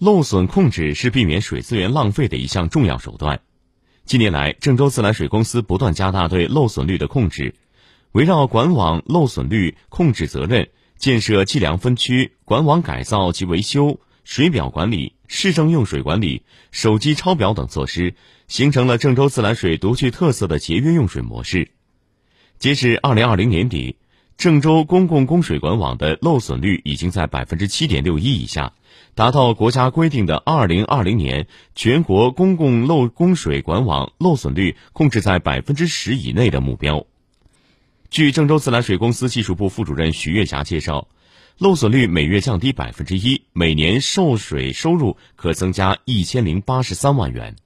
漏损控制是避免水资源浪费的一项重要手段。近年来，郑州自来水公司不断加大对漏损率的控制，围绕管网漏损率控制责任、建设计量分区、管网改造及维修、水表管理、市政用水管理、手机抄表等措施，形成了郑州自来水独具特色的节约用水模式。截至二零二零年底，郑州公共供水管网的漏损率已经在百分之七点六一以下。达到国家规定的二零二零年全国公共漏供水管网漏损率控制在百分之十以内的目标。据郑州自来水公司技术部副主任徐月霞介绍，漏损率每月降低百分之一，每年售水收入可增加一千零八十三万元。